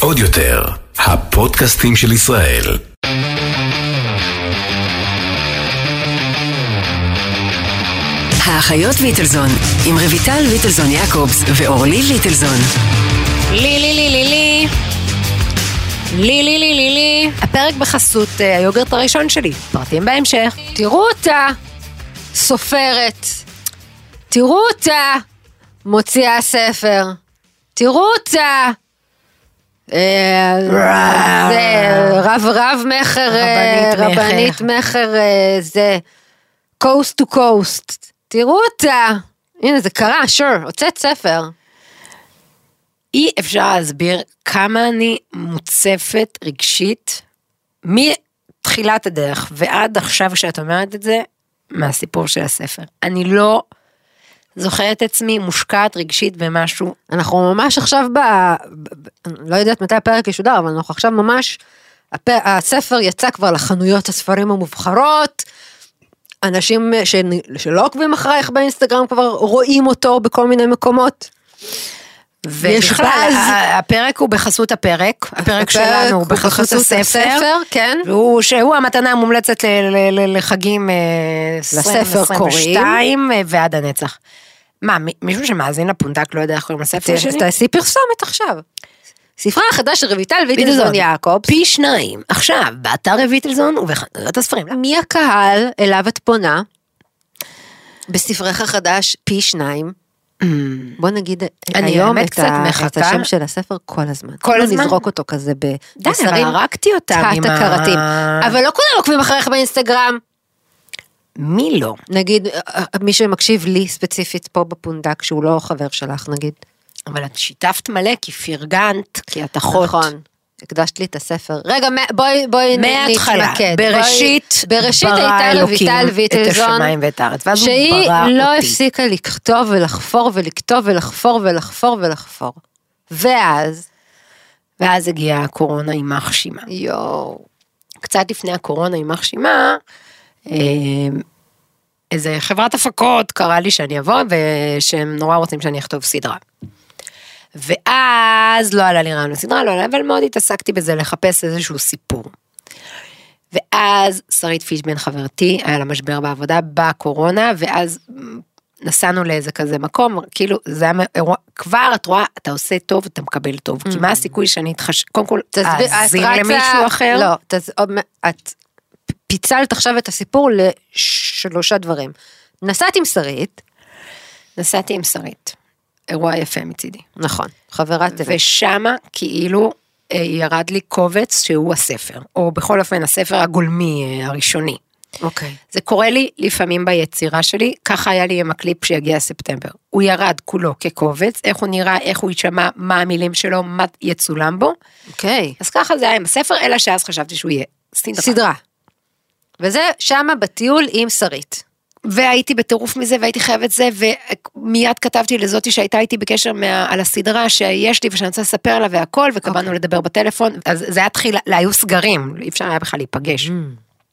עוד יותר, הפודקאסטים של ישראל. האחיות ליטלזון, עם רויטל ליטלזון יעקובס ואורלי ליטלזון. לי לי לי לי לי. לי לי לי לי לי. הפרק בחסות אה, היוגרט הראשון שלי. פרטים בהמשך. תראו אותה, סופרת. תראו אותה, מוציאה ספר. תראו אותה. אה, זה רב רב מכר, אה, רבנית מכר. אה, זה coast to coast. תראו אותה. הנה זה קרה, sure, הוצאת ספר. אי אפשר להסביר כמה אני מוצפת רגשית מתחילת הדרך ועד עכשיו כשאת אומרת את זה, מהסיפור של הספר. אני לא זוכרת עצמי מושקעת רגשית במשהו. אנחנו ממש עכשיו. ב- לא יודעת מתי הפרק ישודר, אבל אנחנו עכשיו ממש... הפ... הספר יצא כבר לחנויות הספרים המובחרות. אנשים ש... שלא עוקבים אחרייך באינסטגרם כבר רואים אותו בכל מיני מקומות. יש ובכלל, באז. ה- הפרק הוא בחסות הפרק, הפרק שלנו הוא בחסות הספר. כן. והוא, שהוא המתנה המומלצת לחגים אה, לספר 2022 אה, ועד הנצח. מה, מי- מישהו שמאזין לפונדק לא יודע איך קוראים לספר שלי? תעשי פרסומת עכשיו. ספרה החדש של רויטל ויטלזון. יעקובס. פי שניים, עכשיו, באתר רויטלזון ובחנויות הספרים. מי הקהל אליו את פונה? בספרך החדש פי שניים. בוא נגיד אני היום את, קצת ה, את מחכה. השם של הספר כל הזמן. כל הזמן? נזרוק אותו כזה די, אבל במסרים הרגתי אותם עם. ה... אבל לא כולם עוקבים אחריך באינסטגרם. מי לא? נגיד, אה, אה, מי שמקשיב לי ספציפית פה בפונדק, שהוא לא חבר שלך נגיד. אבל את שיתפת מלא כי פרגנת, כי את אחות. נכון. הקדשת לי את הספר. רגע, בואי, בואי נ- מההתחלה, נתמקד. בראשית, בראשית ברא אלוקים את השמיים ואת הארץ, ואז הוא שהיא ברא לא אותי. הפסיקה לכתוב ולחפור ולכתוב ולחפור ולחפור ולחפור. ואז, ואז הגיעה הקורונה יימח שימה. יואו, קצת לפני הקורונה יימח שימה, אה, איזה חברת הפקות קראה לי שאני אבוא ושהם נורא רוצים שאני אכתוב סדרה. ואז לא עלה לי רעיון לסדרה, לא עלה, אבל מאוד התעסקתי בזה לחפש איזשהו סיפור. ואז שרית פישבן חברתי, היה לה משבר בעבודה בקורונה, ואז נסענו לאיזה כזה מקום, כאילו זה היה אירוע, כבר את רואה, אתה עושה טוב, אתה מקבל טוב, כי מה הסיכוי שאני אתחש... קודם כל, רצה- למישהו אחר? לא, את פיצלת עכשיו את הסיפור לשלושה דברים. נסעת עם שרית, נסעתי עם שרית. אירוע יפה מצידי. נכון, חברת טבע. ושמה כאילו אה, ירד לי קובץ שהוא הספר, או בכל אופן הספר הגולמי אה, הראשוני. אוקיי. זה קורה לי לפעמים ביצירה שלי, ככה היה לי עם הקליפ שיגיע ספטמבר. הוא ירד כולו כקובץ, איך הוא נראה, איך הוא יישמע, מה המילים שלו, מה יצולם בו. אוקיי. אז ככה זה היה עם הספר, אלא שאז חשבתי שהוא יהיה סדרה. סדרה. וזה שמה בטיול עם שרית. והייתי בטירוף מזה והייתי חייבת זה ומיד כתבתי לזאתי שהייתה איתי בקשר מה, על הסדרה שיש לי ושאני רוצה לספר עליה והכל וקבענו אוקיי. לדבר בטלפון אז זה היה תחילה, היו סגרים אי אפשר היה בכלל להיפגש.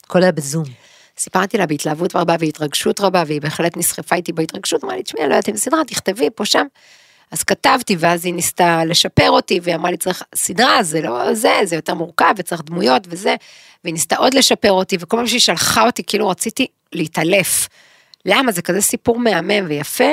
הכל היה בזום. סיפרתי לה בהתלהבות רבה והתרגשות רבה והיא בהחלט נסחפה איתי בהתרגשות אמרה לי תשמעי לא יודעת אם סדרה תכתבי פה שם. אז כתבתי ואז היא ניסתה לשפר אותי והיא אמרה לי צריך סדרה זה לא זה זה יותר מורכב וצריך דמויות וזה והיא ניסתה עוד לשפר אותי וכל פעם שהיא שלחה אותי כאילו רציתי להתעלף. למה זה כזה סיפור מהמם ויפה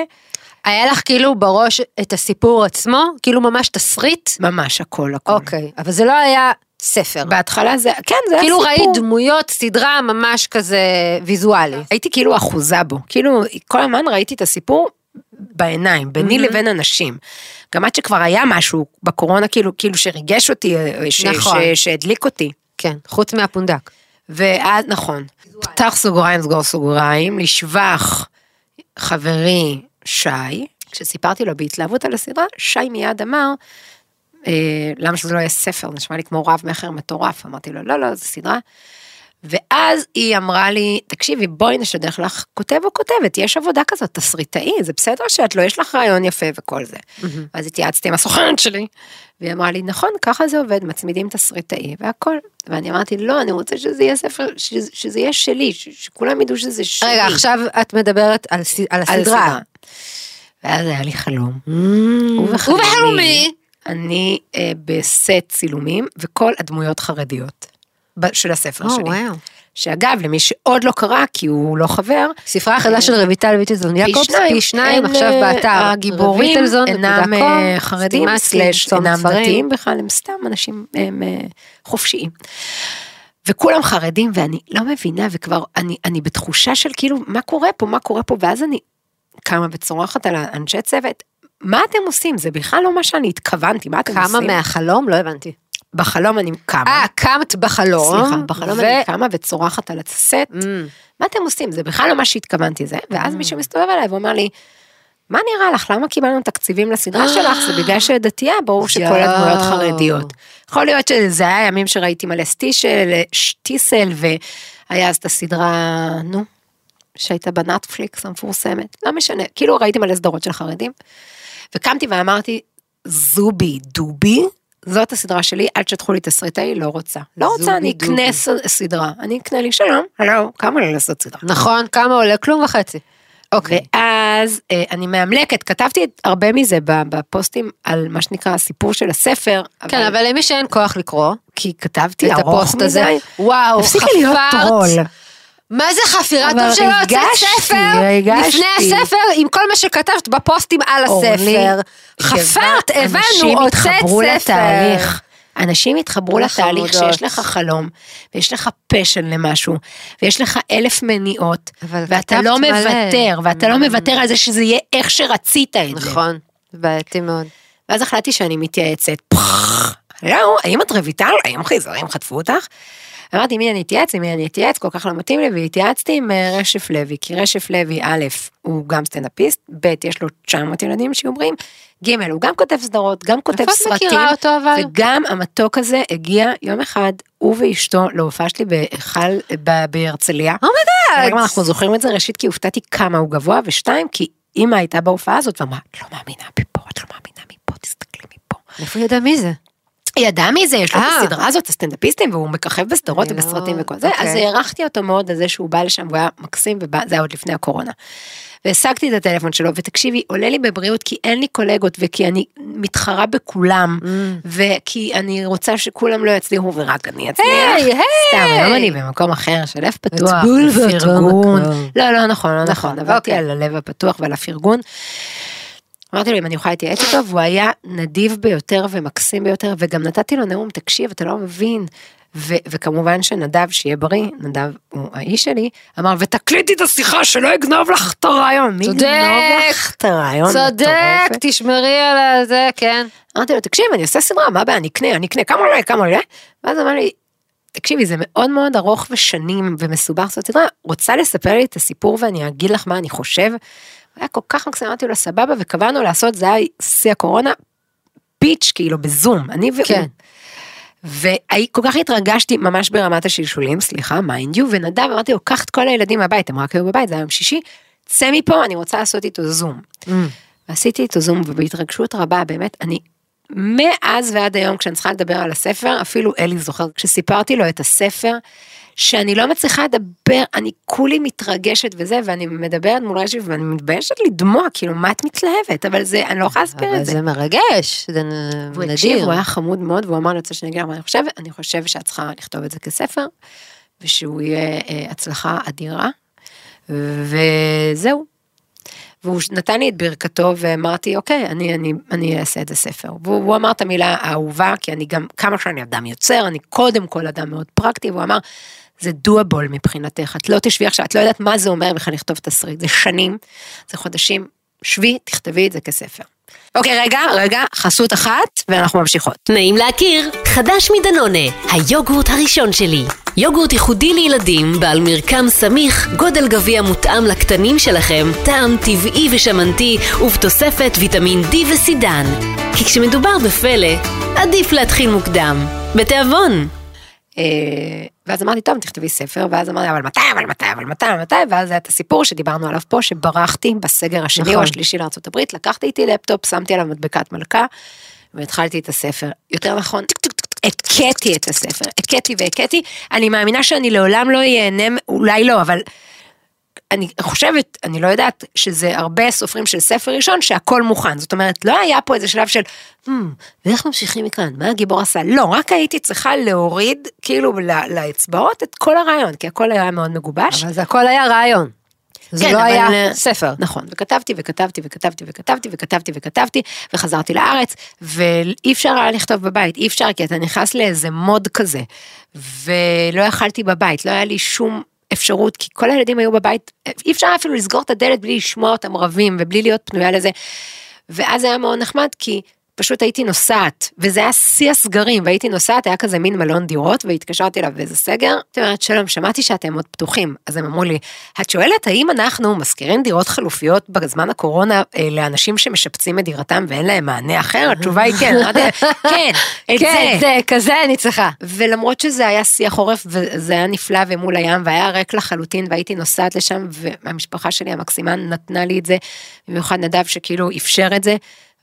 היה לך כאילו בראש את הסיפור עצמו, כאילו ממש תסריט? ממש הכל הכל. אוקיי, אבל זה לא היה ספר. בהתחלה זה כן זה היה כאילו סיפור. ראית דמויות, סדרה ממש כזה ויזואלי. הייתי כאילו אחוזה בו כאילו כל הזמן ראיתי את הסיפור בעיניים ביני לבין אנשים. גם עד שכבר היה משהו בקורונה כאילו כאילו שריגש אותי אה, ש- נכון. ש- שהדליק אותי. כן, חוץ מהפונדק. ואז נכון פתח סוגריים סגור סוגריים לשבח חברי שי כשסיפרתי לו בהתלהבות על הסדרה שי מיד אמר. אה, למה שזה לא יהיה ספר נשמע לי כמו רב מכר מטורף אמרתי לו לא לא זה סדרה. ואז היא אמרה לי תקשיבי בואי נשדך לך כותב או כותבת יש עבודה כזאת תסריטאי זה בסדר שאת לא יש לך רעיון יפה וכל זה. אז התייעצתי עם הסוכנת שלי והיא אמרה לי נכון ככה זה עובד מצמידים תסריטאי והכל ואני אמרתי לא אני רוצה שזה יהיה ספר שזה, שזה יהיה שלי ש- שכולם ידעו שזה שלי. רגע, עכשיו את מדברת על ס- על על הסדרה. ואז היה לי חלום. ובחלומי. אני אה, בסט צילומים, וכל הדמויות חרדיות של הספר או, שלי. וואו. שאגב, למי שעוד לא קרא, כי הוא לא חבר, ספרה החדש של רויטל ויטלזון יעקובס, פי שניים עכשיו אה, באתר. הגיבורים אינם אה, חרדים, סלאש אינם. דתיים בכלל, הם סתם אנשים אה, חופשיים. וכולם חרדים ואני לא מבינה וכבר אני, אני בתחושה של כאילו מה קורה פה מה קורה פה ואז אני קמה וצורחת על האנשי צוות. מה אתם עושים? זה בכלל לא מה שאני התכוונתי, מה אתם כמה עושים? מהחלום? לא הבנתי. בחלום אני קמה. אה, קמת בחלום. סליחה, בחלום ו- אני קמה וצורחת על הסט, Mm. מה אתם עושים? זה בכלל לא מה שהתכוונתי זה, ואז מישהו מסתובב אליי ואומר לי, מה נראה לך? למה קיבלנו תקציבים לסדרה שלך? זה בגלל שדתייה, ברור שכל. הדמויות חרדיות. יכול להיות שזה היה ימים שראיתי מלא סטישל, שטיסל, והיה אז את הסדרה, נו, שהייתה בנטפליקס המפורסמת, לא משנה, כאילו ראיתי מלא סדרות של חרדים. וקמתי ואמרתי, זובי דובי, הסדרה שלי, אל תשטחו לי תסריטאי, לא רוצה. לא רוצה, אני. אקנה סדרה. אני אקנה לי שלום, הלו, כמה לי לעשות סדרה? נכון, כמה עולה? כלום וחצי. אוקיי. ואז אה, אני מאמלקת, כתבתי הרבה מזה בפוסטים על מה שנקרא הסיפור של הספר. כן, אבל למי שאין כוח לקרוא, כי כתבתי את ארוך הפוסט הזה, מדי. וואו, תפסיקי להיות חפרת. טרול. מה זה חפירה? טוב שלא ריגשתי, ספר ריגשתי. לפני הספר עם כל מה שכתבת בפוסטים על הספר. חפרת, אנשים הבנו, הוצאת התחברו ספר. לתהליך. אנשים התחברו לתהליך. שיש לך חלום, ויש לך פשן למשהו, ויש לך אלף מניעות, ואתה לא מלא. מוותר, ואתה לא מוותר על זה שזה יהיה איך שרצית את זה. נכון, בעייתי מאוד. ואז החלטתי שאני מתייעצת. לא, האם את רויטל? האם חייזרים חטפו אותך? אמרתי, מי אני אתייעץ? עם מי אני אתייעץ? כל כך לא מתאים לי, והתייעצתי עם אה, רשף לוי, כי רשף לוי, א', הוא גם סטנדאפיסט, ב', יש לו 900 ילדים שאומרים, ג', הוא גם כותב סדרות, גם כותב את סרטים, אותו אבל? וגם המתוק הזה הגיע יום אחד, הוא ואשתו, להופעה שלי בהיכל בהרצליה. Oh my god. היום אנחנו זוכרים את זה, ראשית כי הופתעתי כמה הוא גבוה, ושתיים, כי אימא הייתה בהופעה הזאת ואמרה, לא מאמינה מפה, את לא מאמינה מפה, תסתכלי מפה. איפה הוא ידע מי זה? היא ידעה מי זה, יש לו את אה. הסדרה הזאת, הסטנדאפיסטים, והוא מככב בסדרות ובסרטים וכל זה, אז אוקיי. הערכתי אותו מאוד על זה שהוא בא לשם, והוא היה מקסים, וזה היה עוד לפני הקורונה. והשגתי את הטלפון שלו, ותקשיבי, עולה לי בבריאות כי אין לי קולגות, וכי אני מתחרה בכולם, Mm. וכי אני רוצה שכולם לא יצליחו ורק אני אצליח. היי, היי. סתם, היום אני במקום אחר של לב פתוח, בול באותו פרגון. מקום. לא, לא נכון, לא נכון, עבדתי אוקיי. על הלב הפתוח ועל הפרגון. אמרתי לו אם אני יכולה להתייעץ איתו, והוא היה נדיב ביותר ומקסים ביותר, וגם נתתי לו נאום, תקשיב, אתה לא מבין. ו- וכמובן שנדב, שיהיה בריא, נדב הוא האיש שלי, אמר, ותקליטי את השיחה שלא יגנוב לך את הרעיון. מי. יגנוב לך את הרעיון? צודק. תשמרי על זה, כן. אמרתי לו, תקשיב, אני עושה סדרה, מה הבעיה, אני אקנה, אני אקנה, כמה עולה, כמה עולה? ואז אמר לי, תקשיבי, זה מאוד מאוד ארוך ושנים ומסובך לעשות סדרה, רוצה לספר לי את הסיפור ואני אגיד לך מה אני חושב? היה כל כך מקסים, אמרתי לו, סבבה, וקבענו לעשות, זה היה שיא הקורונה, פיץ', כאילו, בזום, אני והוא. כן. וכל כך התרגשתי ממש ברמת השלשולים, סליחה, mind you, ונדב, אמרתי לו, קח את כל הילדים מהבית, הם רק היו בבית, זה היה יום שישי, צא מפה, אני רוצה לעשות איתו זום. ועשיתי איתו זום, ובהתרגשות רבה, באמת, אני, מאז ועד היום, כשאני צריכה לדבר על הספר, אפילו אלי זוכר, כשסיפרתי לו את הספר, שאני לא מצליחה לדבר, אני כולי מתרגשת וזה, ואני מדברת מול רשת ואני מתביישת לדמוע, כאילו, מה את מתלהבת? אבל זה, אני לא יכולה להסביר אבל את זה. זה מרגש, זה והוא הקשיב, נדיר. הוא היה חמוד מאוד, והוא אמר לי, רוצה שאני אגיד מה אני חושב, אני חושב שאת צריכה לכתוב את זה כספר, ושהוא יהיה אה, הצלחה אדירה, וזהו. והוא נתן לי את ברכתו ואמרתי, אוקיי, אני, אני, אני אעשה את זה ספר. והוא, והוא אמר את המילה האהובה, כי אני גם, כמה שאני אדם יוצר, אני קודם כל אדם מאוד פרקטי, והוא אמר, זה דואבול מבחינתך, את לא תשבי עכשיו, את לא יודעת מה זה אומר בכלל לכתוב תסריט, זה שנים, זה חודשים, שבי, תכתבי את זה כספר. אוקיי, רגע, רגע, חסות אחת, ואנחנו ממשיכות. נעים להכיר, חדש מדנונה, היוגורט הראשון שלי. יוגורט ייחודי לילדים, בעל מרקם סמיך, גודל גביע מותאם לקטנים שלכם, טעם טבעי ושמנתי, ובתוספת ויטמין D וסידן. כי כשמדובר בפלא, עדיף להתחיל מוקדם. בתיאבון. אה, ואז אמרתי, טוב, תכתבי ספר, ואז אמרתי, אבל מתי, אבל מתי, אבל מתי, אבל מתי, ואז היה את הסיפור שדיברנו עליו פה, שברחתי בסגר השני נכון. או השלישי לארה"ב, לקחתי איתי לפטופ, שמתי עליו מדבקת מלכה, והתחלתי את הספר. יותר נכון, הכיתי את הספר, הכיתי והכיתי, אני מאמינה שאני לעולם לא ייהנה, אולי לא, אבל אני חושבת, אני לא יודעת, שזה הרבה סופרים של ספר ראשון שהכל מוכן. זאת אומרת, לא היה פה איזה שלב של, hmm, ואיך ממשיכים מכאן? מה הגיבור עשה? לא, רק הייתי צריכה להוריד, כאילו, לאצבעות את כל הרעיון, כי הכל היה מאוד מגובש. אבל זה הכל היה רעיון. זה כן, לא היה ספר. נכון, וכתבתי וכתבתי וכתבתי וכתבתי וכתבתי וכתבתי, וחזרתי לארץ, ואי אפשר היה לכתוב בבית, אי אפשר, כי אתה נכנס לאיזה מוד כזה, ולא יכלתי בבית, לא היה לי שום אפשרות, כי כל הילדים היו בבית, אי אפשר אפילו לסגור את הדלת בלי לשמוע אותם רבים, ובלי להיות פנויה לזה. ואז היה מאוד נחמד, כי פשוט הייתי נוסעת, וזה היה שיא הסגרים, והייתי נוסעת, היה כזה מין מלון דירות, והתקשרתי אליו באיזה סגר, הייתי אומרת, שלום, שמעתי שאתם עוד פתוחים. אז הם אמרו לי, את שואלת האם אנחנו משכירים דירות חלופיות בזמן הקורונה אה, לאנשים שמשפצים את דירתם ואין להם מענה אחר? התשובה היא כן, כן, את כן, זה. זה, כזה אני צריכה. ולמרות שזה היה שיא החורף וזה היה נפלא ומול הים והיה ריק לחלוטין והייתי נוסעת לשם והמשפחה שלי המקסימה נתנה לי את זה, במיוחד נדב שכאילו אפשר את זה.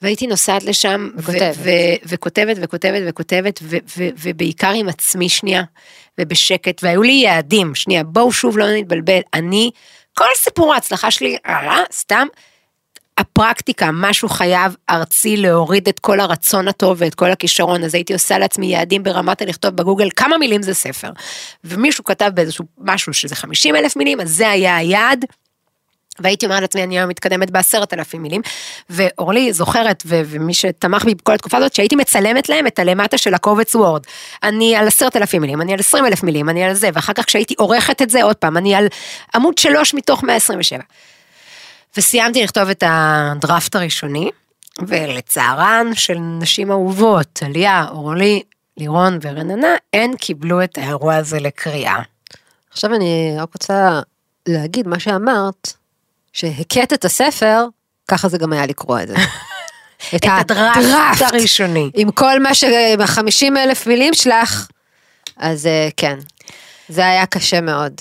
והייתי נוסעת לשם ו- וכותבת. ו- וכותבת וכותבת וכותבת ו- ו- ובעיקר עם עצמי שנייה ובשקט והיו לי יעדים שנייה בואו שוב לא נתבלבל אני כל סיפור ההצלחה שלי אה, סתם הפרקטיקה, משהו חייב ארצי להוריד את כל הרצון הטוב ואת כל הכישרון, אז הייתי עושה לעצמי יעדים ברמת הלכתוב בגוגל כמה מילים זה ספר. ומישהו כתב באיזשהו משהו שזה 50 אלף מילים, אז זה היה היעד. והייתי אומרת לעצמי, אני היום מתקדמת בעשרת אלפים מילים, ואורלי זוכרת, ו- ומי שתמך בי בכל התקופה הזאת, שהייתי מצלמת להם את הלמטה של הקובץ וורד. אני על עשרת אלפים מילים, אני על עשרים אלף מילים, אני על זה, ואחר כך כשהייתי עורכת את זה, עוד פעם, אני על עמוד שלוש מתוך 127. וסיימתי לכתוב את הדראפט הראשוני, ולצערן של נשים אהובות, עליה, אורלי, לירון ורננה, הן קיבלו את האירוע הזה לקריאה. עכשיו אני רק רוצה להגיד מה שאמרת, שהכית את הספר, ככה זה גם היה לקרוא את זה. את הדראפט הראשוני. עם כל מה ש... ב-50 אלף מילים שלך, אז אה, כן, זה היה קשה מאוד.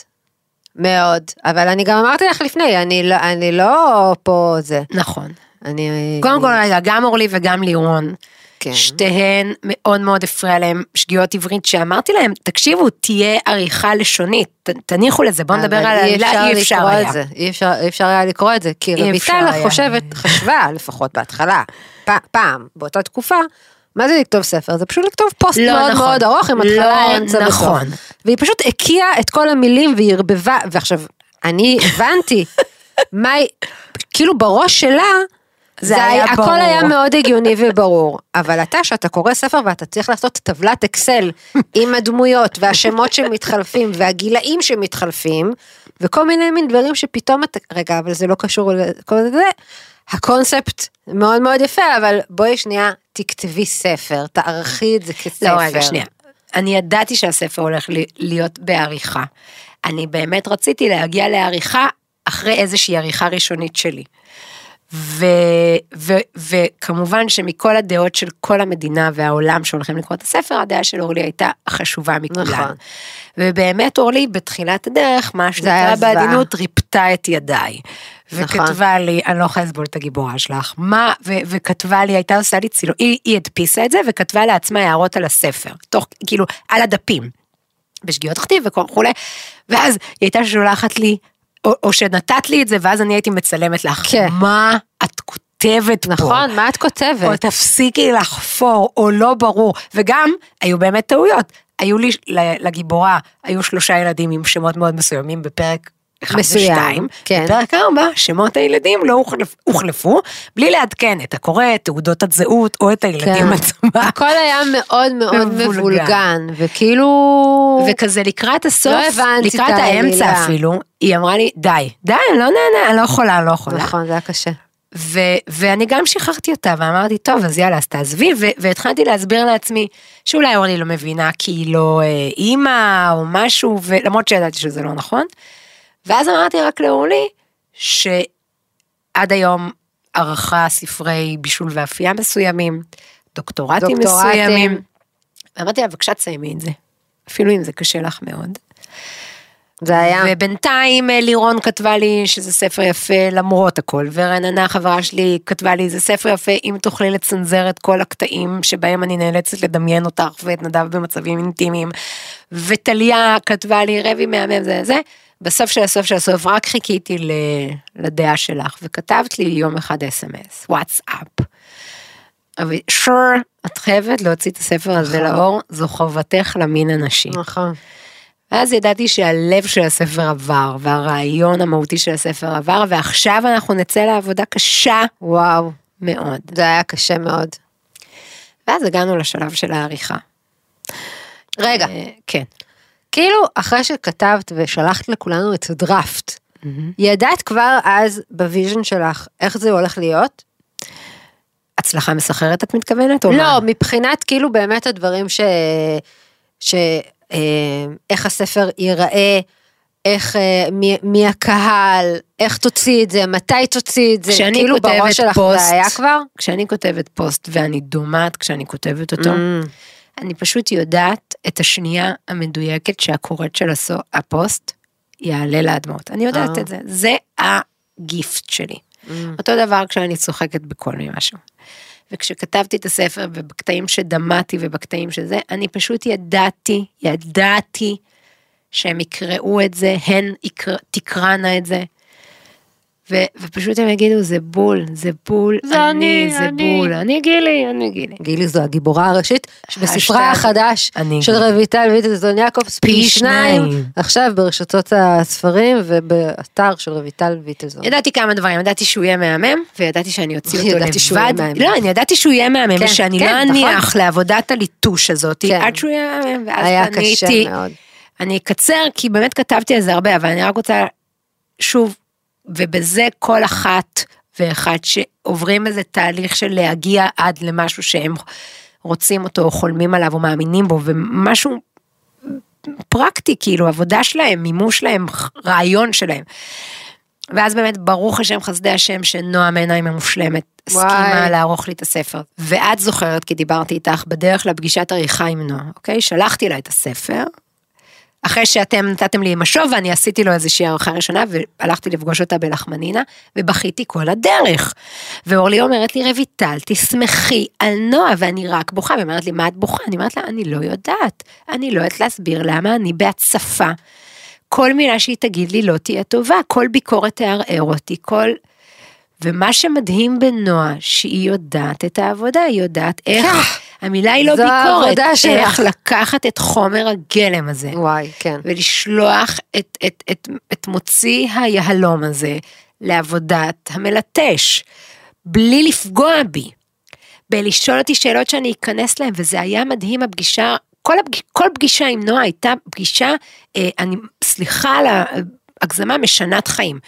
מאוד. אבל אני גם אמרתי לך לפני, אני לא, אני לא פה זה. נכון. אני... קודם כל רגע, גם אורלי וגם לירון, כן. שתיהן מאוד מאוד הפריע להם שגיאות עברית, שאמרתי להם, תקשיבו, תהיה עריכה לשונית, ת- תניחו לזה, בואו נדבר על המילה, אי אפשר היה. זה, אי אפשר, אי אפשר היה לקרוא את זה, כי רויטל. חושבת, חשבה לפחות בהתחלה, פ- פעם, באותה תקופה, מה זה לכתוב ספר? זה פשוט לכתוב פוסט לא מאוד נכון. מאוד ארוך עם התחלה, לא אמצע. נכון. והיא פשוט הקיאה את כל המילים וערבבה, ועכשיו, אני הבנתי, מה היא, כאילו בראש שלה, זה היה הכל ברור. היה מאוד הגיוני וברור, אבל אתה, שאתה קורא ספר ואתה צריך לעשות טבלת אקסל עם הדמויות והשמות שמתחלפים והגילאים שמתחלפים, וכל מיני מין דברים שפתאום אתה, רגע, אבל זה לא קשור לכל זה, הקונספט מאוד מאוד יפה, אבל בואי שנייה, תכתבי ספר, תערכי את זה כספר. לא, רגע, שנייה. אני ידעתי שהספר הולך להיות בעריכה. אני באמת רציתי להגיע לעריכה אחרי איזושהי עריכה ראשונית שלי. ו, ו, וכמובן שמכל הדעות של כל המדינה והעולם שהולכים לקרוא את הספר, הדעה של אורלי הייתה החשובה מכולן. נכון. ובאמת אורלי בתחילת הדרך, מה שנקרא. בעדינות, ריפתה את ידיי. נכון. וכתבה לי, אני לא יכולה לסבול את הגיבורה שלך, מה, ו- וכתבה לי, הייתה עושה לי צילום, היא, היא הדפיסה את זה וכתבה לעצמה הערות על הספר, תוך, כאילו, על הדפים, בשגיאות כתיב וכולי, ואז היא הייתה שולחת לי, או, או שנתת לי את זה, ואז אני הייתי מצלמת לך, כן. מה את כותבת פה? נכון, מה את או כותבת? תפסיקי לחפור, או לא ברור, וגם, היו באמת טעויות. היו לי, לגיבורה, היו שלושה ילדים עם שמות מאוד מסוימים בפרק אחד מסוים, ושתיים. כן. בפרק ארבע, שמות הילדים לא הוחלפ, הוחלפו, בלי לעדכן את הקורא, תעודות הזהות, או את הילדים כן. עצמם. הכל היה מאוד מאוד מבולגן. וכאילו... וכזה לקראת הסוף, לא הבנתי את לקראת האמצע העלילה. אפילו, היא אמרה לי, די, די, אני לא נהנה, אני לא יכולה, אני לא יכולה. נכון, זה היה קשה. ו- ואני גם שחררתי אותה ואמרתי טוב אז יאללה אז תעזבי ו- והתחלתי להסביר לעצמי שאולי אורלי לא מבינה כי היא לא אה, אימא או משהו ולמרות שידעתי שזה לא נכון. ואז אמרתי רק לאורלי שעד היום ערכה ספרי בישול ואפייה מסוימים, דוקטורטים, דוקטורטים. מסוימים. ואמרתי לה בבקשה תסיימי את זה, אפילו אם זה קשה לך מאוד. זה היה... ובינתיים אה, לירון כתבה לי שזה ספר יפה למרות הכל, ורננה חברה שלי כתבה לי זה ספר יפה אם תוכלי לצנזר את כל הקטעים שבהם אני נאלצת לדמיין אותך ואת נדב במצבים אינטימיים. וטליה כתבה לי רבי מהמם זה זה. בסוף של הסוף של הסוף רק חיכיתי. לדעה שלך, וכתבת לי יום אחד אס.אם.אס, וואטסאפ. אבל שור, את חייבת להוציא את הספר הזה נכון. לאור, זו חובתך למין הנשי. נכון. ואז ידעתי שהלב של הספר עבר, והרעיון המהותי של הספר עבר, ועכשיו אנחנו נצא לעבודה קשה וואו, מאוד. זה היה קשה מאוד. ואז הגענו לשלב של העריכה. רגע, אה, כן. כאילו אחרי שכתבת ושלחת לכולנו את הדראפט, ידעת כבר אז ב vision שלך איך זה הולך להיות? הצלחה מסחררת את מתכוונת? או לא, מה? מבחינת כאילו באמת הדברים ש... ש... אה, איך הספר ייראה, איך, אה, מי, מי הקהל, איך תוציא את זה, מתי תוציא את זה, כאילו בראש שלך זה היה כבר? כשאני כותבת פוסט ואני דומעת כשאני כותבת אותו, Mm. אני פשוט יודעת את השנייה המדויקת שהקוראת של הסו- הפוסט יעלה לאדמות. אני יודעת אה. את זה, זה הגיפט שלי. אותו דבר כשאני צוחקת בכל ממשהו. וכשכתבתי את הספר ובקטעים שדמעתי ובקטעים שזה, אני פשוט ידעתי, ידעתי שהם יקראו את זה, הן יקר, תקראנה את זה. ו, ופשוט הם יגידו, זה בול, זה בול, זה אני, זה אני." בול, אני גילי, אני גילי. גילי זו הגיבורה הראשית, בספרה החדש אני של. רויטל ויטלזון יעקובס, פי שניים, שניים. עכשיו ברשתות הספרים ובאתר של רויטל ויטלזון. ידעתי כמה דברים, ידעתי שהוא יהיה מהמם, וידעתי שאני אוציא אותו לבד. שהוא יהיה מהמם. לא, אני ידעתי שהוא יהיה מהמם, כן, ושאני כן, לא אניח נכון. לעבודת הליטוש הזאת, כן. עד שהוא יהיה מהמם, ואז היה פניתי. קשה מאוד. אני אקצר, כי באמת כתבתי על זה הרבה, אבל אני רק רוצה, שוב, ובזה כל אחת ואחד שעוברים איזה תהליך של להגיע עד למשהו שהם רוצים אותו, או חולמים עליו, או מאמינים בו, ומשהו פרקטי, כאילו, עבודה שלהם, מימוש שלהם, רעיון שלהם. ואז באמת, ברוך השם, חסדי השם, שנועם עיניים המושלמת, הסכימה. לערוך לי את הספר. ואת זוכרת, כי דיברתי איתך בדרך לפגישת עריכה עם נועה, אוקיי? שלחתי לה את הספר, אחרי שאתם נתתם לי משוב ואני עשיתי לו איזושהי הערכה ראשונה והלכתי לפגוש אותה בלחמנינה ובכיתי כל הדרך. ואורלי אומרת לי רויטל תשמחי על נועה ואני רק בוכה, והיא אומרת לי מה את בוכה? אני אומרת לה אני לא יודעת, אני לא יודעת להסביר למה אני בהצפה. כל מילה שהיא תגיד לי לא תהיה טובה, כל ביקורת תערער אותי, כל... ומה שמדהים בנועה, שהיא יודעת את העבודה, היא יודעת איך, המילה היא לא זו ביקורת, העבודה שלך. איך לקחת את חומר הגלם הזה, וואי, כן. ולשלוח את, את, את, את מוציא היהלום הזה לעבודת המלטש, בלי לפגוע בי, בלשאול אותי שאלות שאני אכנס להן, וזה היה מדהים הפגישה, כל, הפג, כל פגישה עם נועה הייתה פגישה, אה, אני, סליחה על ההגזמה, משנת חיים.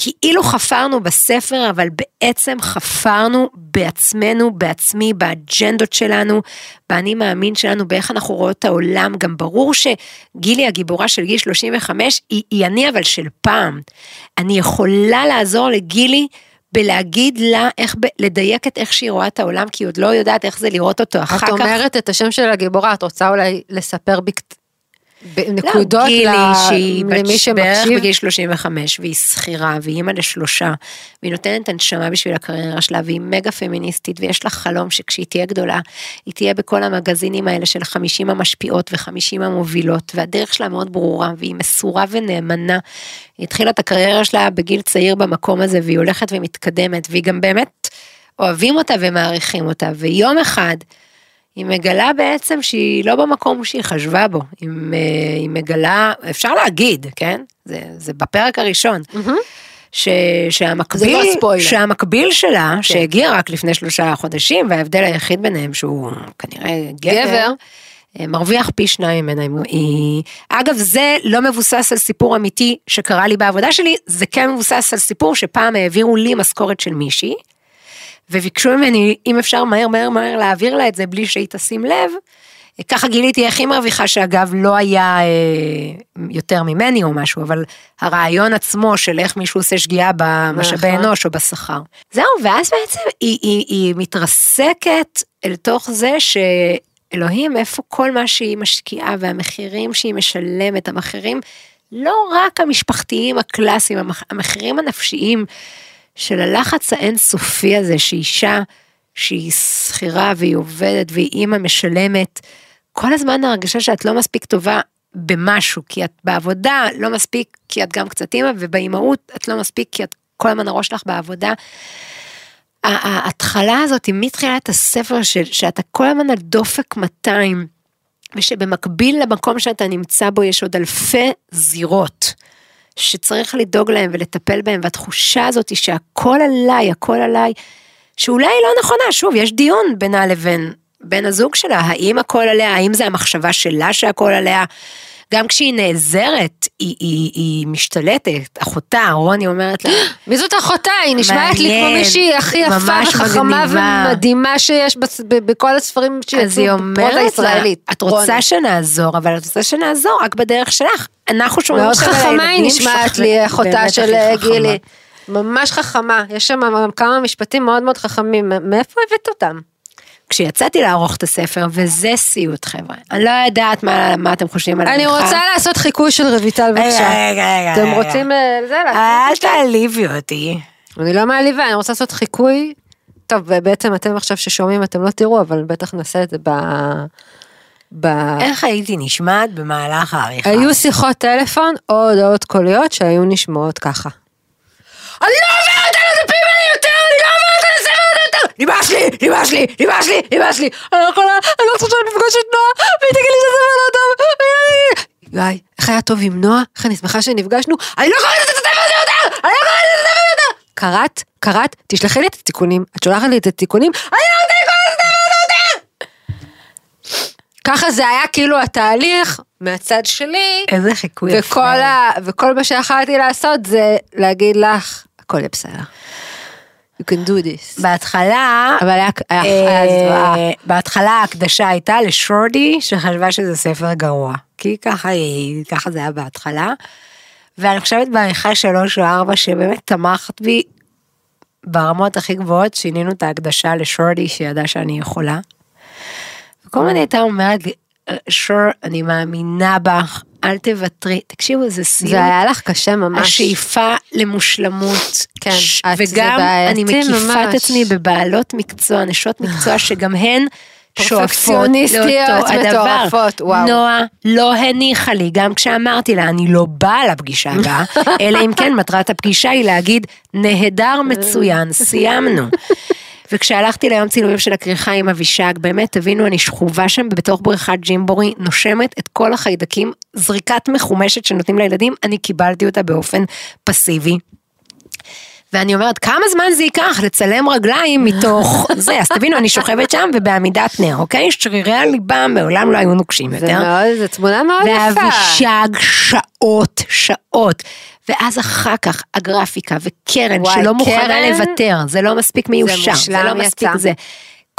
כאילו חפרנו בספר, אבל בעצם חפרנו בעצמנו, בעצמי, באג'נדות שלנו, באני מאמין שלנו, באיך אנחנו רואות את העולם. גם ברור שגילי הגיבורה של גיל 35 היא, היא אני אבל של פעם. אני יכולה לעזור לגילי בלהגיד לה איך, ב- לדייק את איך שהיא רואה את העולם, כי היא עוד לא יודעת איך זה לראות אותו אחר את כך. אומרת את השם של הגיבורה, את רוצה אולי לספר בקט... בנקודות לא, גילי ל- שהיא למי בת- בערך שמקשיב? בגיל 35 והיא שכירה והיא אימא לשלושה והיא נותנת הנשמה בשביל הקריירה שלה והיא מגה פמיניסטית ויש לה חלום שכשהיא תהיה גדולה היא תהיה בכל המגזינים האלה של 50 המשפיעות ו-50 המובילות והדרך שלה מאוד ברורה והיא מסורה ונאמנה. היא התחילה את הקריירה שלה בגיל צעיר במקום הזה והיא הולכת ומתקדמת והיא גם באמת אוהבים אותה ומעריכים אותה ויום אחד היא מגלה בעצם שהיא לא במקום שהיא חשבה בו, היא, אה, היא מגלה, אפשר להגיד, כן? זה, זה בפרק הראשון. ש, שהמקביל, לא ספוילר. שהמקביל שלה, כן. שהגיע רק לפני שלושה חודשים, וההבדל היחיד ביניהם שהוא כנראה גבר, גבר. אה, מרוויח פי שניים ממנה. היא... אגב, זה לא מבוסס על סיפור אמיתי שקרה לי בעבודה שלי, זה כן מבוסס על סיפור שפעם העבירו לי משכורת של מישהי, וביקשו ממני, אם אפשר מהר מהר מהר להעביר לה את זה בלי שהיא תשים לב. ככה גיליתי איך היא מרוויחה, שאגב לא היה אה, יותר ממני או משהו, אבל הרעיון עצמו של איך מישהו עושה שגיאה במשאבי נכון. אנוש או בשכר. זהו, ואז בעצם היא, היא, היא מתרסקת אל תוך זה שאלוהים, איפה כל מה שהיא משקיעה והמחירים שהיא משלמת, המחירים לא רק המשפחתיים הקלאסיים, המח- המחירים הנפשיים של הלחץ האינסופי הזה שאישה שהיא שכירה והיא עובדת והיא אימא משלמת, כל הזמן ההרגשה שאת לא מספיק טובה, במשהו, כי את בעבודה לא מספיק, כי את גם קצת אימא, ובאימהות את לא מספיק, כי את כל הזמן הראש שלך בעבודה. ההתחלה הזאת היא מתחילת הספר של, שאתה כל הזמן על דופק 200, ושבמקביל למקום שאתה נמצא בו יש עוד אלפי זירות. שצריך לדאוג להם ולטפל בהם, והתחושה הזאת היא שהכל עליי, הכל עליי, שאולי היא לא נכונה, שוב, יש דיון בינה לבין בן הזוג שלה, האם הכל עליה, האם זה המחשבה שלה שהכל עליה. גם כשהיא נעזרת, היא, היא, היא משתלטת, אחותה, רוני אומרת לה, מי זאת אחותה? היא נשמעת לי כמו מישהי הכי יפה וחכמה ומדהימה שיש בכל הספרים שיצאו בפרוזה הישראלית. את רוצה שנעזור, אבל את רוצה שנעזור רק בדרך שלך. אנחנו שומעים מאוד חכמה היא נשמעת לי, אחותה של גילי. ממש חכמה, יש שם כמה משפטים מאוד מאוד חכמים, מאיפה הבאת אותם? כשיצאתי לערוך את הספר, וזה סיוט חבר'ה. אני לא יודעת מה, מה אתם חושבים על אני רוצה לעשות חיקוי של רויטל בבקשה. רגע, רגע, אתם רוצים, אה, זה, אל תעליבי אותי. אני לא מעליבה, אני רוצה לעשות חיקוי. טוב, ובעצם אתם עכשיו ששומעים, אתם לא תראו, אבל בטח נעשה את זה ב... ב... איך הייתי נשמעת במהלך העריכה? היו שיחות טלפון או הודעות קוליות שהיו נשמעות ככה. אני לא עוברת על הדפים האלה יותר, אני לא עוברת על הספר יותר! נמאס לי, נמאס לי, נמאס לי, נמאס לי, אני לא יכולה, אני לא רוצה שאני אפגוש את נועה, והיא תגיד לי שזה לא טוב, גיא, איך היה טוב עם נועה? איך אני שמחה שנפגשנו? אני לא קוראת את הספר הזה יותר! אני לא קוראת את הספר הזה יותר! קראת? קראת? תשלחי לי את התיקונים. את שולחת לי את התיקונים? אני לא רוצה לקרוא את הספר הזה יותר! ככה זה היה כאילו התהליך מהצד שלי. איזה חיקוי יפה. וכל מה שיכולתי לעשות זה להגיד לך, הכל יהיה בסדר. You can do this. בהתחלה, אבל היה, היה. אה, בהתחלה ההקדשה הייתה לשורדי שחשבה שזה ספר גרוע. כי ככה, היא- ככה זה היה בהתחלה. ואני חושבת בעריכה שלוש או ארבע שבאמת תמכת בי ברמות הכי גבוהות, שינינו את ההקדשה לשורדי שידעה שאני יכולה. וכל היא הייתה אומרת לי, שור, אני מאמינה בך, אל תוותרי. תקשיבו, זה סיום. זה היה לך קשה ממש. השאיפה למושלמות. כן, ש- את- וגם אני מקיפה ממש. את עצמי בבעלות מקצוע, נשות מקצוע שגם הן שואפות פרפקציוניסטיות. מטורפות, וואו. נועה לא הניחה לי, גם כשאמרתי לה, אני לא באה לפגישה הבאה, אלא אם כן מטרת הפגישה היא להגיד, נהדר, מצוין, סיימנו. וכשהלכתי ליום צילומים של הכריכה עם אבישג, באמת תבינו, אני שכובה שם בתוך בריכת ג'ימבורי, נושמת את כל החיידקים, זריקת מחומשת שנותנים לילדים, אני קיבלתי אותה באופן פסיבי. ואני אומרת, כמה זמן זה ייקח לצלם רגליים מתוך זה, אז תבינו, אני שוכבת שם ובעמידת נר, אוקיי? שרירי הליבה מעולם לא היו נוקשים זה יותר. מאוד, זו תמונה מאוד יפה. ואבישג שעות, שעות. ואז אחר כך הגרפיקה וקרן וואי, שלא מוכנה קרן, לוותר, זה לא מספיק מיושר, זה, מושלם לא מספיק יצא. זה.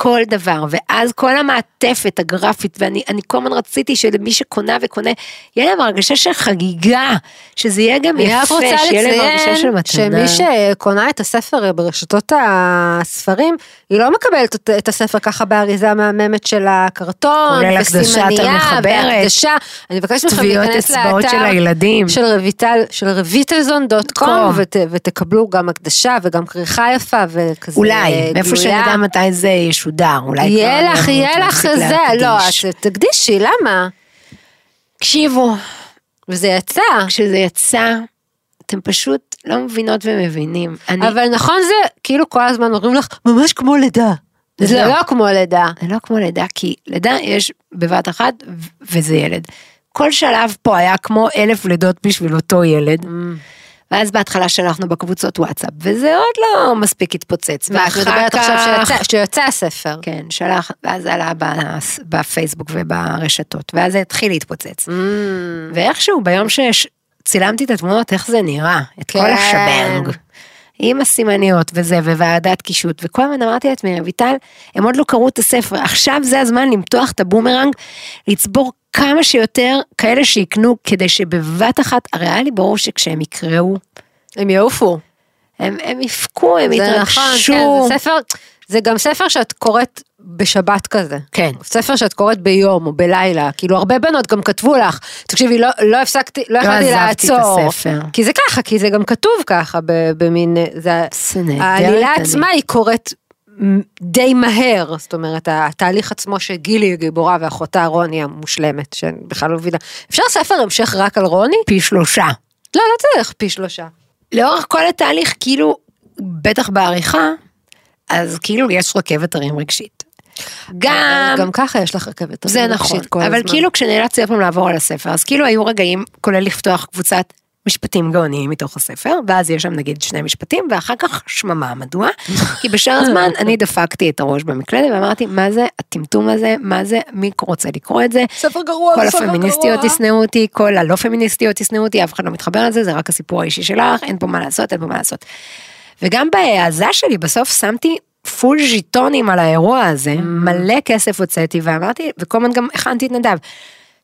כל דבר, ואז כל המעטפת הגרפית, ואני אני כל הזמן רציתי שלמי שקונה וקונה, יהיה להם הרגשה של חגיגה, שזה יהיה גם אני רק יפה, רוצה שיהיה להם הרגשה של לציין מתנה. שמי שקונה את הספר ברשתות הספרים, היא לא מקבלת את הספר ככה באריזה מהממת של הקרטון, המחברת, והקדשה. אני מבקשת מכם טביעות להיכנס של לאתר הילדים. של רויטל, של רויטלזון דוט קום. ות, ותקבלו גם הקדשה וגם כריכה יפה וכזה אולי, מאיפה גלויה. שנדע מתי זה ישודר, אולי יהיה לך, יהיה לך זה, לא, תקדישי, למה? תקשיבו, וזה יצא. כשזה יצא, אתם פשוט לא מבינות ומבינים. אני, אבל נכון זה, כאילו כל הזמן אומרים לך, ממש כמו לידה. זה לא. לא כמו לידה. זה לא כמו לידה, כי לידה יש בבת אחת וזה ילד. כל שלב פה היה כמו אלף לידות בשביל אותו ילד. ואז בהתחלה שלחנו בקבוצות וואטסאפ, וזה עוד לא מספיק התפוצץ. ואת מדברת עכשיו שיצא- שיוצא הספר. כן, שלח, ואז עלה בפייסבוק וברשתות, ואז זה התחיל להתפוצץ. Mm. ואיכשהו ביום שצילמתי את התמונות, איך זה נראה, את כל כן. השבנג. עם הסימניות וזה, וועדת קישוט, וכל הזמן אמרתי לעצמי, רויטל, הם עוד לא קראו את הספר, עכשיו זה הזמן למתוח את הבומרנג, לצבור כמה שיותר כאלה שיקנו, כדי שבבת אחת, הרי היה לי ברור שכשהם יקראו, הם יעופו. הם, הם יבכו, הם זה נכון, יתרגשו. כן, זה ספר, זה גם ספר שאת קוראת בשבת כזה. כן. ספר שאת קוראת ביום או בלילה, כאילו הרבה בנות גם כתבו לך, תקשיבי, לא, לא הפסקתי, לא יכולתי עזבתי את לעצור. הספר. כי זה ככה, כי זה גם כתוב ככה, במין, זה, העלילה עצמה היא קוראת די מהר, זאת אומרת, התהליך עצמו שגילי הגיבורה ואחותה רוני המושלמת, שבכלל לא מבינה. אפשר ספר המשך רק על רוני? פי שלושה. לא, לא צריך פי שלושה. לאורך כל התהליך, כאילו, בטח בעריכה, אז כאילו יש רכבת הרים רגשית. גם, גם ככה יש לך רכבת. זה הרים נכון, רגשית כל אבל הזמן. כאילו כשנאלצתי עוד פעם לעבור על הספר, אז כאילו היו רגעים, כולל לפתוח קבוצת משפטים גאוניים מתוך הספר, ואז יש שם נגיד שני משפטים, ואחר כך שממה, מדוע? כי בשאר הזמן אני דפקתי את הראש במקלדת ואמרתי, מה זה הטמטום הזה, מה זה, מי רוצה לקרוא את זה? ספר גרוע, כל ספר הפמיניסטיות גרוע. ישנאו אותי, כל הלא פמיניסטיות ישנאו אותי, אף אחד לא מתחבר לזה, זה רק הסיפור האישי שלך, אין פה מה לעשות, אין פה מה לעשות. וגם בהעזה שלי בסוף שמתי פול ז'יטונים על האירוע הזה, מלא כסף הוצאתי ואמרתי, וכל הזמן גם הכנתי את נדב.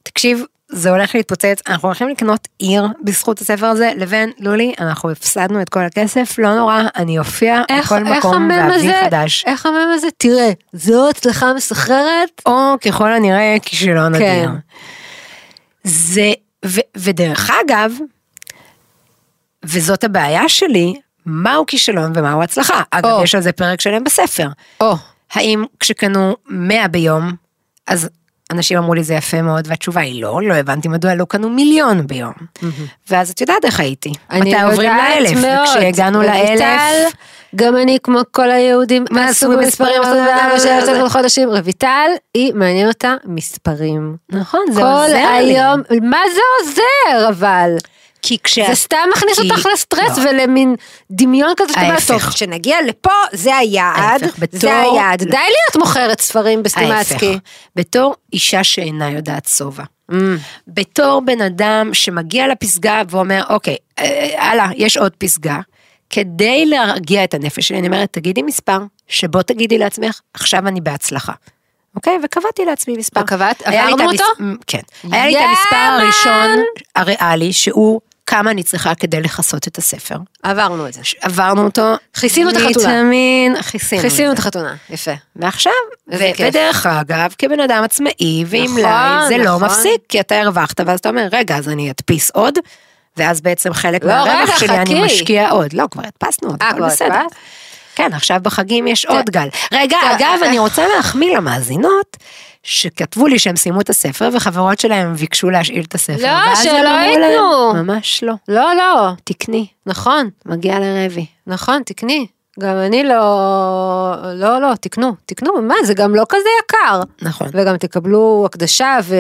תקשיב, זה הולך להתפוצץ, אנחנו הולכים לקנות עיר בזכות הספר הזה, לבין לולי, אנחנו הפסדנו את כל הכסף, לא נורא, אני אופיע איך, בכל איך מקום ואביא חדש. איך המם הזה, תראה, זו הצלחה מסחררת. או ככל הנראה כישלון כן. אדיר. זה, ו, ודרך אגב, וזאת הבעיה שלי, מהו כישלון ומהו הצלחה. אגב, או. יש על זה פרק שלם בספר. או, האם כשקנו 100 ביום, אז אנשים אמרו לי זה יפה מאוד, והתשובה היא לא, לא הבנתי מדוע לא קנו מיליון ביום. ואז את יודעת איך הייתי. אני מתי עוברים לאלף. וכשהגענו לאלף, גם אני כמו כל היהודים, מה עשו במספרים, חודשים, רויטל, היא מעניין אותה מספרים. נכון, זה כל עוזר לי. היום, מה זה עוזר אבל? כי כשה... זה סתם מכניס כי- אותך לסטרס לא. ולמין דמיון כזה שאתה. טוב, כשנגיע לפה, זה היעד, ההפך, בתור- זה היעד. די להיות מוכרת ספרים בסטימצקי. בתור אישה שאינה יודעת שובע. Mm. בתור בן אדם שמגיע לפסגה ואומר, אוקיי, אה, הלאה, יש עוד פסגה. כדי להרגיע את הנפש שלי, אני אומרת, תגידי מספר, שבו תגידי לעצמך, עכשיו אני בהצלחה. אוקיי? וקבעתי לעצמי מספר. וקבעת? עברנו המס- אותו? מ, כן. היה לי את יאמן! המספר הראשון הריאלי, שהוא כמה אני צריכה כדי לכסות את הספר. עברנו את זה. עברנו אותו. כיסינו את החתונה. ויטמין, כיסינו. כיסינו את. החתונה, יפה. ועכשיו, ו-. ודרך אגב, כבן אדם עצמאי ועם נכון, זה לא נכון. מפסיק, כי אתה הרווחת, ואז אתה אומר, רגע, אז אני אדפיס עוד, ואז בעצם חלק לא, מהרווח רגע, שלי אני חכי. משקיע עוד. לא, כבר הדפסנו אה, הכל כבר בסדר. הדפסת? כן, עכשיו בחגים יש עוד גל. רגע, טוב, אגב, אה, אני רוצה להחמיא למאזינות, שכתבו לי שהם סיימו את הספר, וחברות שלהם ביקשו להשאיל את הספר. לא, שלא ייתנו. ממש לא. לא, לא, תקני, נכון, מגיע לרבי. נכון, תקני. גם אני לא, לא, לא, תקנו, תקנו, מה, זה גם לא כזה יקר. נכון. וגם תקבלו הקדשה ו...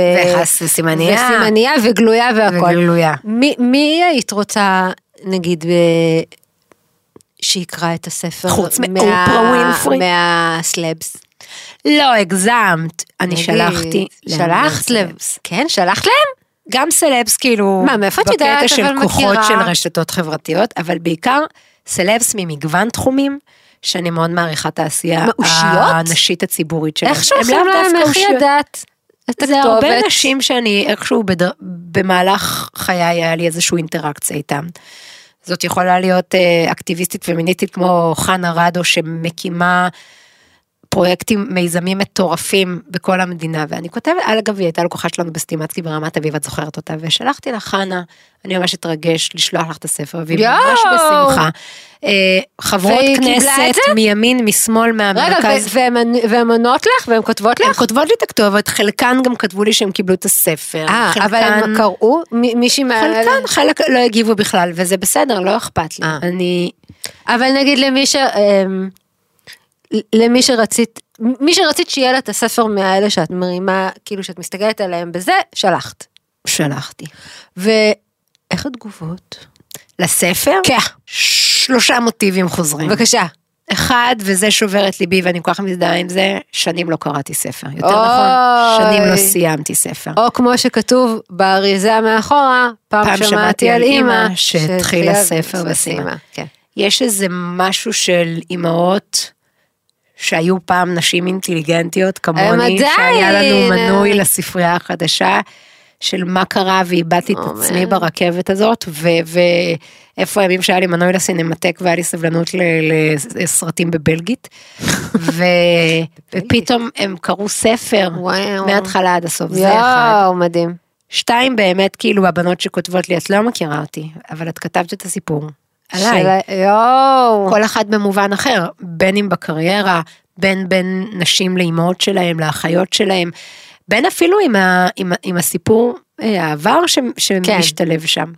וסימניה. וסימניה וגלויה והכל. וגלויה. מי, מי היית רוצה, נגיד, ב... שיקרא את הספר? חוץ מאופרה ווינפרי? מהסלבס. לא, הגזמת. אני שלחתי. שלחת. לסלבס. כן, שלחת להם? גם סלבס כאילו, מה, מאיפה את יודעת, בקטע של אבל כוחות מכירה? של רשתות חברתיות, אבל בעיקר סלבס ממגוון תחומים, שאני מאוד מעריכה את העשייה? הנשית הציבורית שלהם. איך שולחים להם, דווקא איך. ידעת? את זה הרבה הכתובת? נשים שאני איכשהו בדר... במהלך חיי היה לי איזושהי אינטראקציה איתם. זאת יכולה להיות אה, אקטיביסטית פמיניסטית כמו חנה רדו שמקימה פרויקטים, מיזמים מטורפים בכל המדינה, ואני כותבת, אגב, היא הייתה לקוחה שלנו בסטימצקי ברמת אביב, את זוכרת אותה, ושלחתי לה חנה, אני ממש אתרגש לשלוח לך את הספר, והיא יואו! ממש בשמחה. אה, חברות כנסת? מימין, משמאל, רגע, מהמרכז. ו- והן עונות לך והן כותבות הן לך? כותבות לי את הכתובת, חלקן גם כתבו לי שהם קיבלו את הספר. אה, אבל הם קראו? מישהי מה... חלקן, חלק לא הגיבו בכלל, וזה בסדר, לא אכפת לי. אה. אני... אבל נגיד למי ש... למי שרצית, מי שרצית שיהיה לה את הספר מהאלה שאת מרימה, כאילו שאת מסתכלת עליהם בזה, שלחת. שלחתי. ואיך התגובות? לספר? כן. שלושה מוטיבים חוזרים. בבקשה. אחד, וזה שובר את ליבי ואני כל כך מזדהה עם זה, שנים לא קראתי ספר. יותר אוי. נכון, שנים לא סיימתי ספר. או כמו שכתוב באריזה מאחורה, פעם, פעם שמעתי על אימא שהתחילה ספר וסיימה. כן. יש איזה משהו של אימהות שהיו פעם נשים אינטליגנטיות כמוני. שהיה לנו מנוי לספרייה החדשה. של מה קרה ואיבדתי את. עצמי ברכבת הזאת, ו- ואיפה הימים שהיה לי מנוי לסינמטק והיה לי סבלנות לסרטים בבלגית, ו- ופתאום הם קראו ספר. מההתחלה עד הסוף, זה אחד. מדהים. שתיים באמת כאילו הבנות שכותבות לי את לא מכירה אותי אבל את כתבת את הסיפור עליי של- יואו. כל אחת במובן אחר בין אם בקריירה בין בין נשים לאימהות שלהם, לאחיות שלהם, בין אפילו עם, ה, עם, עם הסיפור אה, העבר ש, שמשתלב כן. שם.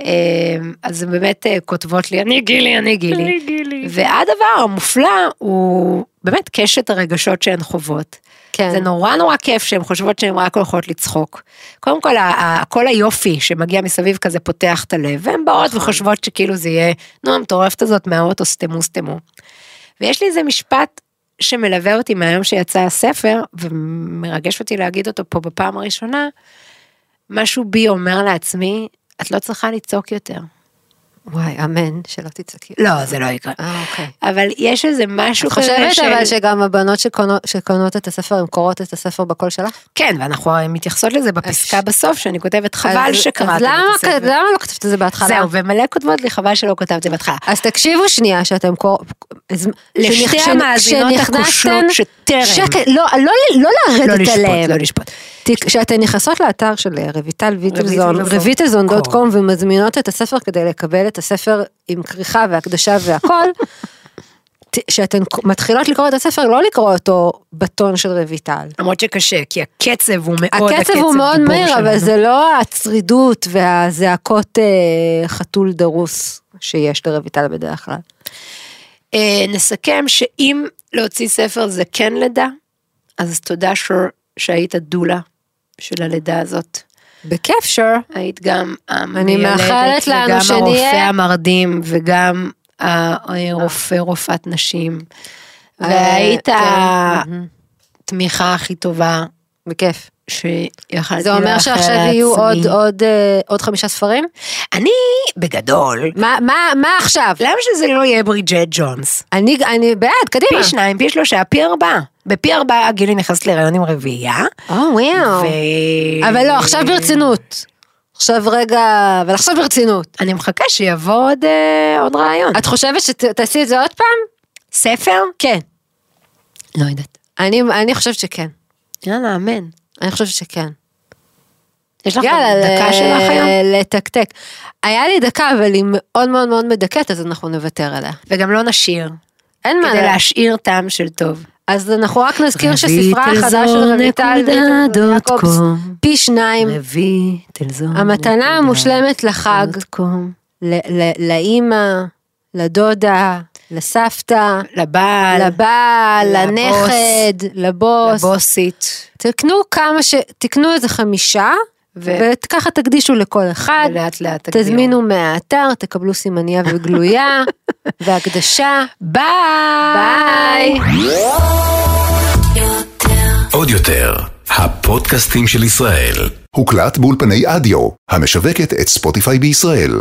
אה, אז הן באמת אה, כותבות לי, אני גילי, אני גילי. אני גילי. והדבר המופלא הוא באמת קשת הרגשות שהן חוות. כן. זה נורא נורא כיף שהן חושבות שהן רק הולכות לצחוק. קודם כל, כל היופי שמגיע מסביב כזה פותח את הלב, והן באות נכון. וחושבות שכאילו זה יהיה, נו, המטורפת הזאת מהאוטו, סתמו סתמו. ויש לי איזה משפט שמלווה אותי מהיום שיצא הספר, ומרגש אותי להגיד אותו פה בפעם הראשונה, משהו בי אומר לעצמי, את לא צריכה לצעוק יותר. וואי, אמן, שלא תצעקי. לא, זה לא יקרה. אה, אוקיי. אבל יש איזה משהו כזה של... את חושבת אבל שגם הבנות שקונות, שקונות את הספר, הן קוראות את הספר בקול שלך? כן, ואנחנו מתייחסות לזה בפסקה בסוף, שאני כותבת חבל שקראת את הספר. אז למה לא כתבת את זה בהתחלה? זהו, ומלא כותבות לי חבל שלא כתבת את זה בהתחלה. אז תקשיבו שנייה שאתם קוראים... לשתי המאזינות הכושלות שטרם. לא, לא, לא לרדת עליהם. לא לשפוט. כשאתן נכנסות לאתר של רויטל ויטלזון, רויטלזון.קום ומזמינות את הספר כדי לקבל את הספר עם כריכה והקדשה והכל, שאתן מתחילות לקרוא את הספר, לא לקרוא אותו בטון של רויטל. למרות שקשה, כי הקצב הוא מאוד, הקצב הוא מאוד מהיר, אבל זה לא הצרידות והזעקות אה, חתול דרוס שיש לרויטל בדרך כלל. אה, נסכם שאם להוציא ספר זה כן לידה, אז תודה שור שהיית דולה של הלידה הזאת. בכיף, שור. היית גם מאחלת לנו שנהיה... וגם הרופא המרדים, וגם הרופא, רופאת נשים. והיית התמיכה הכי טובה. בכיף. שיכלתי זה אומר שעכשיו יהיו עוד, עוד, אה, עוד חמישה ספרים? אני, בגדול. מה, מה, מה עכשיו? למה שזה לא יהיה בריג'ט ג'ונס? אני, אני בעד, קדימה. פי שניים, פי שלושה, פי ארבעה. בפי ארבעה גילי נכנסת להיריון עם רביעייה. או וואו. ו... אבל לא, עכשיו ברצינות. עכשיו רגע, אבל עכשיו ברצינות. אני מחכה שיבוא עוד, אה, עוד רעיון. את חושבת שתעשי את זה עוד פעם? ספר? כן. לא יודעת. אני, אני חושבת שכן. יאללה, אמן. אני חושבת שכן. יש לך דקה שלך היום? לתקתק. היה לי דקה, אבל היא מאוד מאוד מאוד מדכאת, אז אנחנו נוותר עליה. וגם לא נשאיר. אין מה. כדי להשאיר טעם של טוב. אז אנחנו רק נזכיר שספרה החדש של רויטל ויעקובס, פי שניים, המתנה המושלמת לחג, לאימא, לדודה, לסבתא, לבעל, לבעל, לנכד, לבוס, לבוסית. תקנו כמה ש... תקנו איזה חמישה, ו... וככה תקדישו לכל אחד, ולאט לאט תגדירו. תזמינו מהאתר, תקבלו סימניה וגלויה, והקדשה. ביי! ביי! עוד יותר, הפודקאסטים של ישראל. הוקלט באולפני אדיו, המשווקת את ספוטיפיי בישראל.